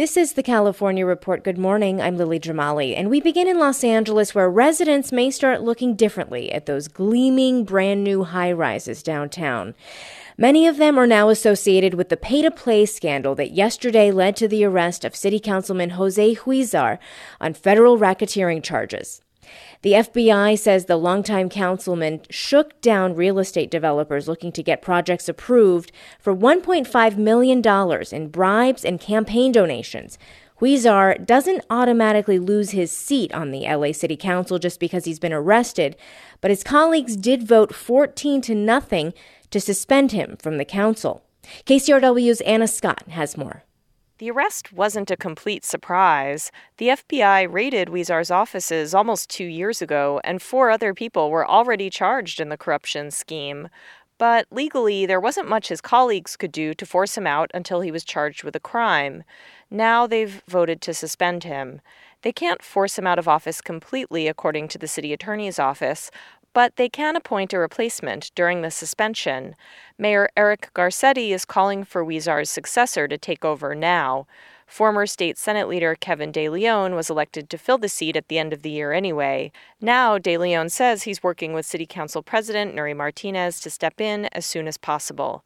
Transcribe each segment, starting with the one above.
This is the California Report. Good morning. I'm Lily Jamali, and we begin in Los Angeles, where residents may start looking differently at those gleaming, brand new high rises downtown. Many of them are now associated with the pay to play scandal that yesterday led to the arrest of City Councilman Jose Huizar on federal racketeering charges. The FBI says the longtime councilman shook down real estate developers looking to get projects approved for $1.5 million in bribes and campaign donations. Huizar doesn't automatically lose his seat on the LA City Council just because he's been arrested, but his colleagues did vote 14 to nothing to suspend him from the council. KCRW's Anna Scott has more. The arrest wasn't a complete surprise. The FBI raided Huizar's offices almost two years ago, and four other people were already charged in the corruption scheme. But legally, there wasn't much his colleagues could do to force him out until he was charged with a crime. Now they've voted to suspend him. They can't force him out of office completely, according to the city attorney's office, but they can appoint a replacement during the suspension. Mayor Eric Garcetti is calling for Huizar's successor to take over now. Former state Senate leader Kevin De Leon was elected to fill the seat at the end of the year anyway. Now, De Leon says he's working with City Council President Nury Martinez to step in as soon as possible.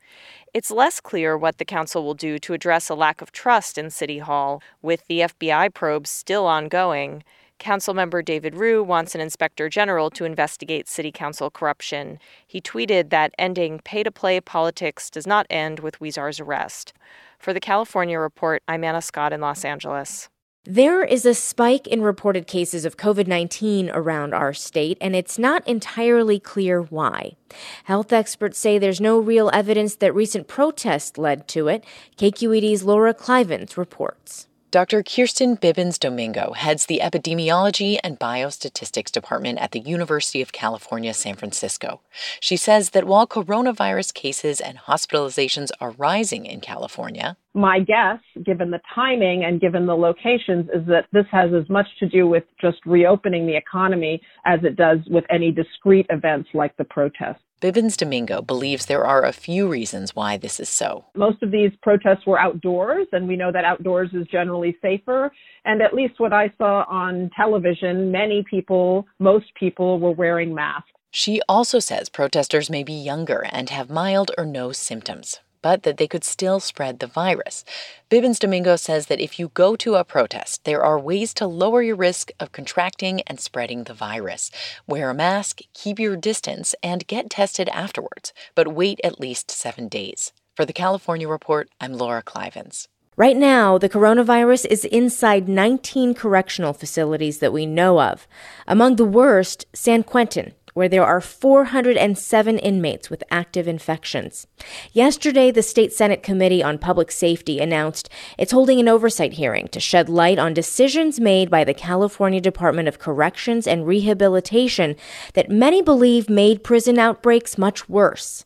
It's less clear what the council will do to address a lack of trust in City Hall, with the FBI probes still ongoing. Councilmember David Ryu wants an inspector general to investigate city council corruption. He tweeted that ending pay to play politics does not end with Huizar's arrest. For the California Report, I'm Anna Scott in Los Angeles. There is a spike in reported cases of COVID 19 around our state, and it's not entirely clear why. Health experts say there's no real evidence that recent protests led to it. KQED's Laura Klivans reports. Dr. Kirsten Bibbins Domingo heads the Epidemiology and Biostatistics Department at the University of California, San Francisco. She says that while coronavirus cases and hospitalizations are rising in California, my guess, given the timing and given the locations, is that this has as much to do with just reopening the economy as it does with any discrete events like the protests. Bibbins Domingo believes there are a few reasons why this is so. Most of these protests were outdoors, and we know that outdoors is generally safer. And at least what I saw on television, many people, most people were wearing masks. She also says protesters may be younger and have mild or no symptoms but that they could still spread the virus. Bibbins Domingo says that if you go to a protest, there are ways to lower your risk of contracting and spreading the virus. Wear a mask, keep your distance, and get tested afterwards, but wait at least seven days. For the California Report, I'm Laura Klivans. Right now, the coronavirus is inside 19 correctional facilities that we know of. Among the worst, San Quentin, where there are 407 inmates with active infections. Yesterday, the State Senate Committee on Public Safety announced it's holding an oversight hearing to shed light on decisions made by the California Department of Corrections and Rehabilitation that many believe made prison outbreaks much worse.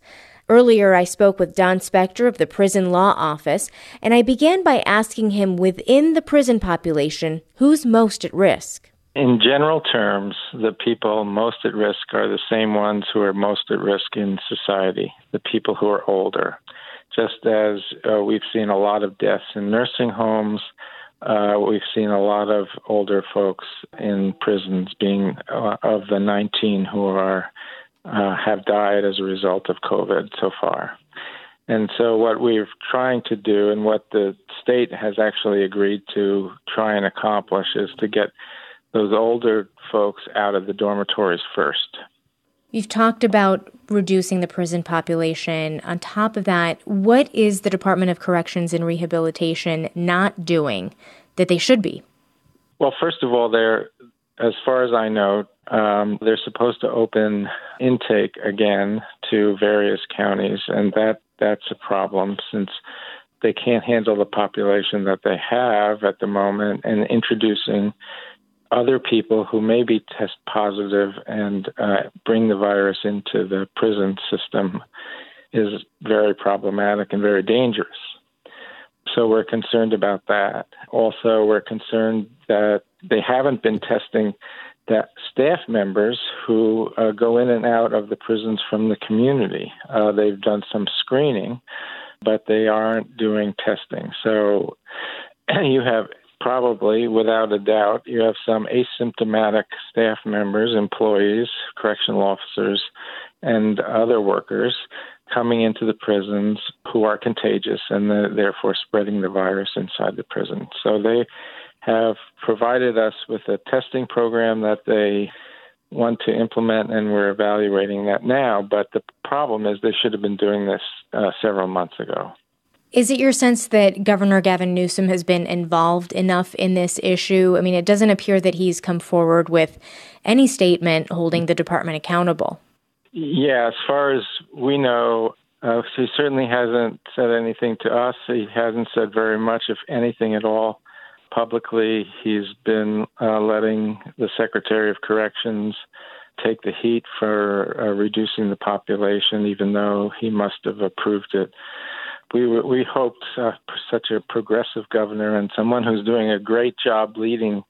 Earlier, I spoke with Don Specter of the Prison Law Office, and I began by asking him within the prison population who's most at risk. In general terms, the people most at risk are the same ones who are most at risk in society, the people who are older. Just as uh, we've seen a lot of deaths in nursing homes, uh, we've seen a lot of older folks in prisons being uh, of the 19 who are uh, have died as a result of COVID so far. And so, what we're trying to do, and what the state has actually agreed to try and accomplish, is to get those older folks out of the dormitories first. You've talked about reducing the prison population. On top of that, what is the Department of Corrections and Rehabilitation not doing that they should be? Well, first of all, they're, as far as I know, um, they're supposed to open intake again to various counties, and that that's a problem since they can't handle the population that they have at the moment, and introducing other people who maybe test positive and uh, bring the virus into the prison system is very problematic and very dangerous. So we're concerned about that. Also, we're concerned that they haven't been testing that staff members who uh, go in and out of the prisons from the community. Uh, they've done some screening, but they aren't doing testing. So you have probably, without a doubt, you have some asymptomatic staff members, employees, correctional officers, and other workers coming into the prisons who are contagious and the, therefore spreading the virus inside the prison. So they have provided us with a testing program that they want to implement, and we're evaluating that now. But the problem is they should have been doing this uh, several months ago. Is it your sense that Governor Gavin Newsom has been involved enough in this issue? I mean, it doesn't appear that he's come forward with any statement holding the department accountable. Yeah, as far as we know, uh, he certainly hasn't said anything to us. He hasn't said very much, if anything at all, publicly. He's been uh, letting the Secretary of Corrections take the heat for uh, reducing the population, even though he must have approved it we we hoped uh, such a progressive governor and someone who's doing a great job leading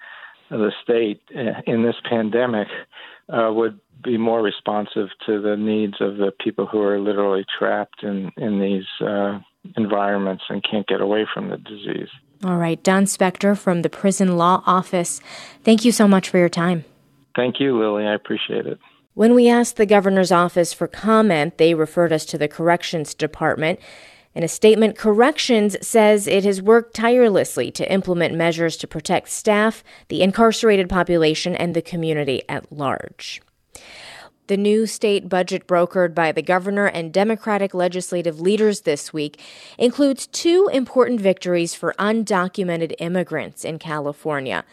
the state uh, in this pandemic uh, would be more responsive to the needs of the people who are literally trapped in in these uh, environments and can't get away from the disease. All right, Don Specter from the Prison Law Office. Thank you so much for your time. Thank you, Lily. I appreciate it. When we asked the governor's office for comment, they referred us to the Corrections Department. In a statement, Corrections says it has worked tirelessly to implement measures to protect staff, the incarcerated population, and the community at large. The new state budget brokered by the governor and Democratic legislative leaders this week includes two important victories for undocumented immigrants in California.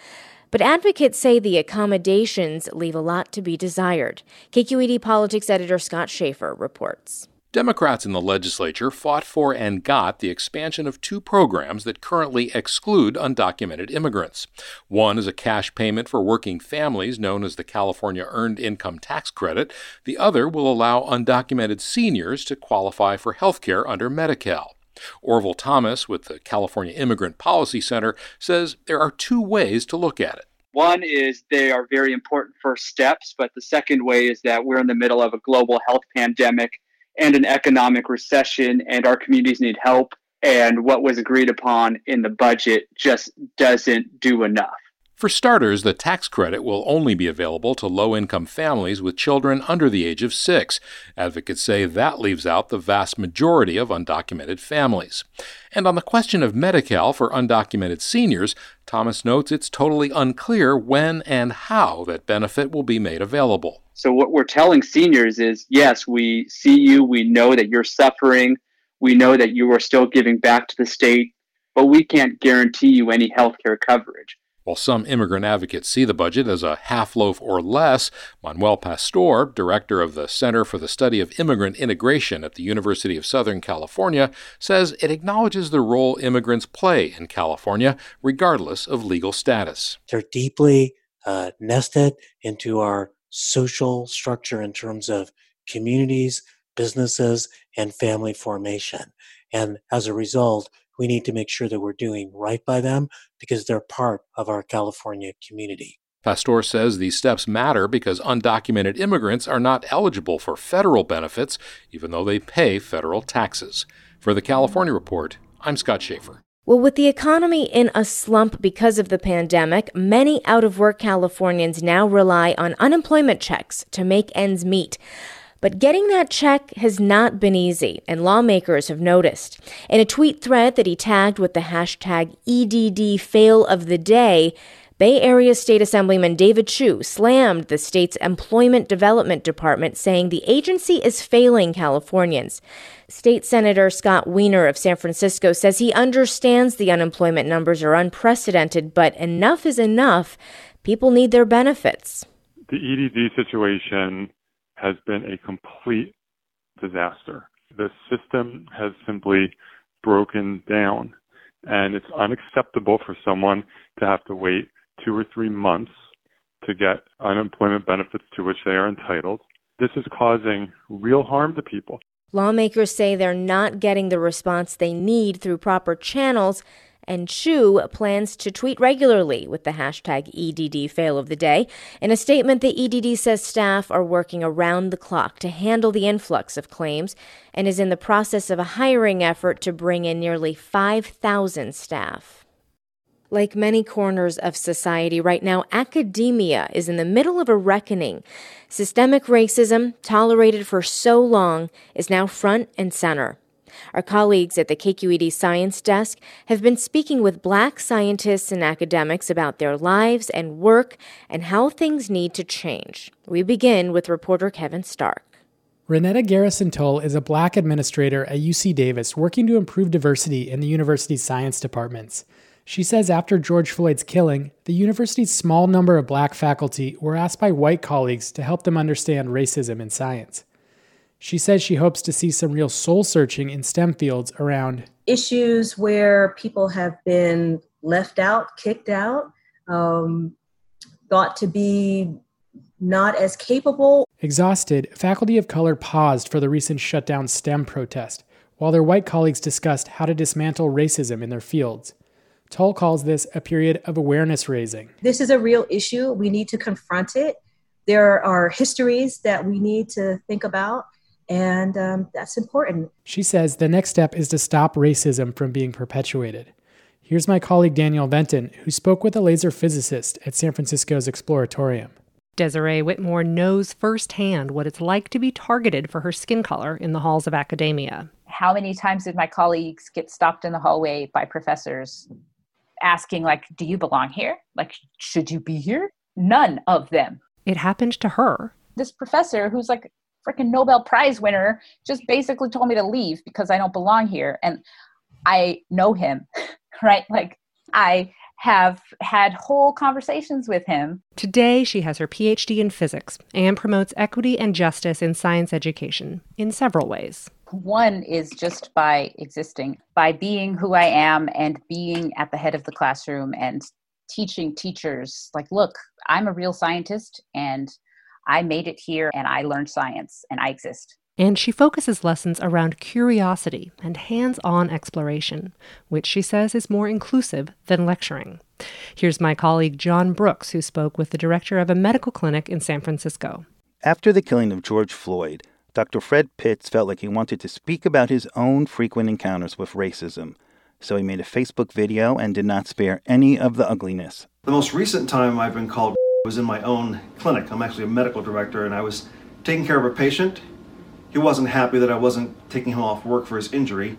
But advocates say the accommodations leave a lot to be desired. KQED politics editor Scott Shafer reports. Democrats in the legislature fought for and got the expansion of two programs that currently exclude undocumented immigrants. One is a cash payment for working families known as the California Earned Income Tax Credit. The other will allow undocumented seniors to qualify for health care under Medi-Cal. Orville Thomas with the California Immigrant Policy Center says there are two ways to look at it. One is they are very important first steps, but the second way is that we're in the middle of a global health pandemic and an economic recession, and our communities need help. And what was agreed upon in the budget just doesn't do enough. For starters, the tax credit will only be available to low income families with children under the age of six. Advocates say that leaves out the vast majority of undocumented families. And on the question of Medi-Cal for undocumented seniors, Thomas notes it's totally unclear when and how that benefit will be made available. So, what we're telling seniors is yes, we see you, we know that you're suffering, we know that you are still giving back to the state, but we can't guarantee you any health care coverage. While some immigrant advocates see the budget as a half loaf or less, Manuel Pastor, director of the Center for the Study of Immigrant Integration at the University of Southern California, says it acknowledges the role immigrants play in California, regardless of legal status. They're deeply uh, nested into our social structure in terms of communities, businesses, and family formation. And as a result, we need to make sure that we're doing right by them because they're part of our California community. Pastor says these steps matter because undocumented immigrants are not eligible for federal benefits, even though they pay federal taxes. For the California Report, I'm Scott Shafer. Well, with the economy in a slump because of the pandemic, many out of work Californians now rely on unemployment checks to make ends meet. But getting that check has not been easy, and lawmakers have noticed. In a tweet thread that he tagged with the hashtag EDD fail of the day, Bay Area State Assemblyman David Chiu slammed the state's Employment Development Department, saying the agency is failing Californians. State Senator Scott Wiener of San Francisco says he understands the unemployment numbers are unprecedented, but enough is enough. People need their benefits. The EDD situation has been a complete disaster. The system has simply broken down, and it's unacceptable for someone to have to wait two or three months to get unemployment benefits to which they are entitled. This is causing real harm to people. Lawmakers say they're not getting the response they need through proper channels, and Chiu plans to tweet regularly with the hashtag EDD fail of the day. In a statement, the EDD says staff are working around the clock to handle the influx of claims and is in the process of a hiring effort to bring in nearly 5,000 staff. Like many corners of society right now, academia is in the middle of a reckoning. Systemic racism, tolerated for so long, is now front and center. Our colleagues at the KQED Science Desk have been speaking with black scientists and academics about their lives and work and how things need to change. We begin with reporter Kevin Stark. Renetta Garrison Tull is a black administrator at UC Davis working to improve diversity in the university's science departments. She says after George Floyd's killing, the university's small number of black faculty were asked by white colleagues to help them understand racism in science. She says she hopes to see some real soul searching in STEM fields around issues where people have been left out, kicked out, um, thought to be not as capable. Exhausted, faculty of color paused for the recent shutdown STEM protest, while their white colleagues discussed how to dismantle racism in their fields. Tull calls this a period of awareness raising. This is a real issue. We need to confront it. There are histories that we need to think about and um, that's important. She says the next step is to stop racism from being perpetuated. Here's my colleague Danielle Venton, who spoke with a laser physicist at San Francisco's Exploratorium. Desiree Whitmore knows firsthand what it's like to be targeted for her skin color in the halls of academia. How many times did my colleagues get stopped in the hallway by professors asking, like, do you belong here? Like, should you be here? None of them. It happened to her. This professor, who's like freaking Nobel Prize winner just basically told me to leave because I don't belong here. And I know him, right? Like I have had whole conversations with him. Today, she has her PhD in physics and promotes equity and justice in science education in several ways. One is just by existing, by being who I am and being at the head of the classroom and teaching teachers, like, look, I'm a real scientist and I made it here and I learned science and I exist. And she focuses lessons around curiosity and hands on exploration, which she says is more inclusive than lecturing. Here's my colleague Jon Brooks, who spoke with the director of a medical clinic in San Francisco. After the killing of George Floyd, Dr. Fred Pitts felt like he wanted to speak about his own frequent encounters with racism. So he made a Facebook video and did not spare any of the ugliness. The most recent time I've been called was in my own clinic. I'm actually a medical director, and I was taking care of a patient. He wasn't happy that I wasn't taking him off work for his injury.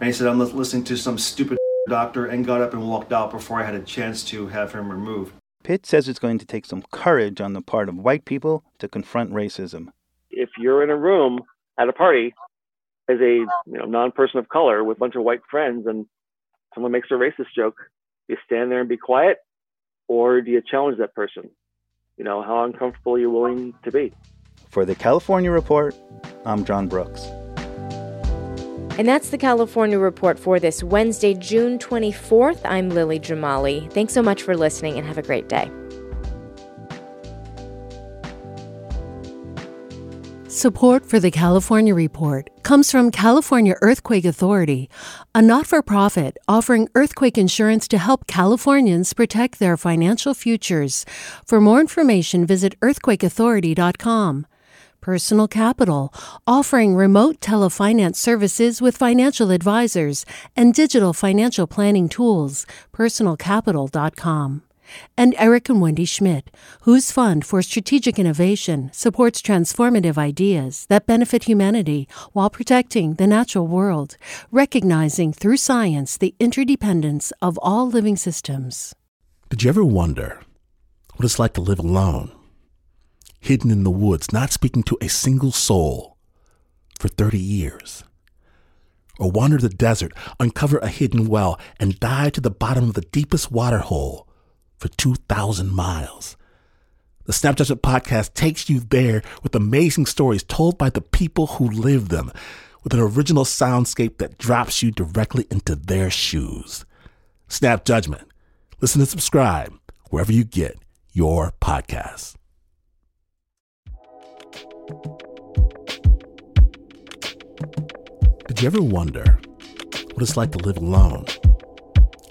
And he said, I'm listening to some stupid doctor, and got up and walked out before I had a chance to have him removed. Pitt says it's going to take some courage on the part of white people to confront racism. If you're in a room at a party as a you know, non-person of color with a bunch of white friends and someone makes a racist joke, you stand there and be quiet, or do you challenge that person? You know, how uncomfortable you're you willing to be? For the California Report, I'm Jon Brooks. And that's the California Report for this Wednesday, June 24th. I'm Lily Jamali. Thanks so much for listening and have a great day. Support for the California Report comes from California Earthquake Authority, a not for profit offering earthquake insurance to help Californians protect their financial futures. For more information, visit earthquakeauthority.com. Personal Capital, offering remote telefinance services with financial advisors and digital financial planning tools. Personalcapital.com and Eric and Wendy Schmidt, whose Fund for Strategic Innovation supports transformative ideas that benefit humanity while protecting the natural world, recognizing through science the interdependence of all living systems. Did you ever wonder what it's like to live alone, hidden in the woods, not speaking to a single soul for 30 years? Or wander the desert, uncover a hidden well, and dive to the bottom of the deepest water hole for 2,000 miles. The Snap Judgment podcast takes you there with amazing stories told by the people who live them, with an original soundscape that drops you directly into their shoes. Snap Judgment. Listen and subscribe wherever you get your podcast. Did you ever wonder what it's like to live alone,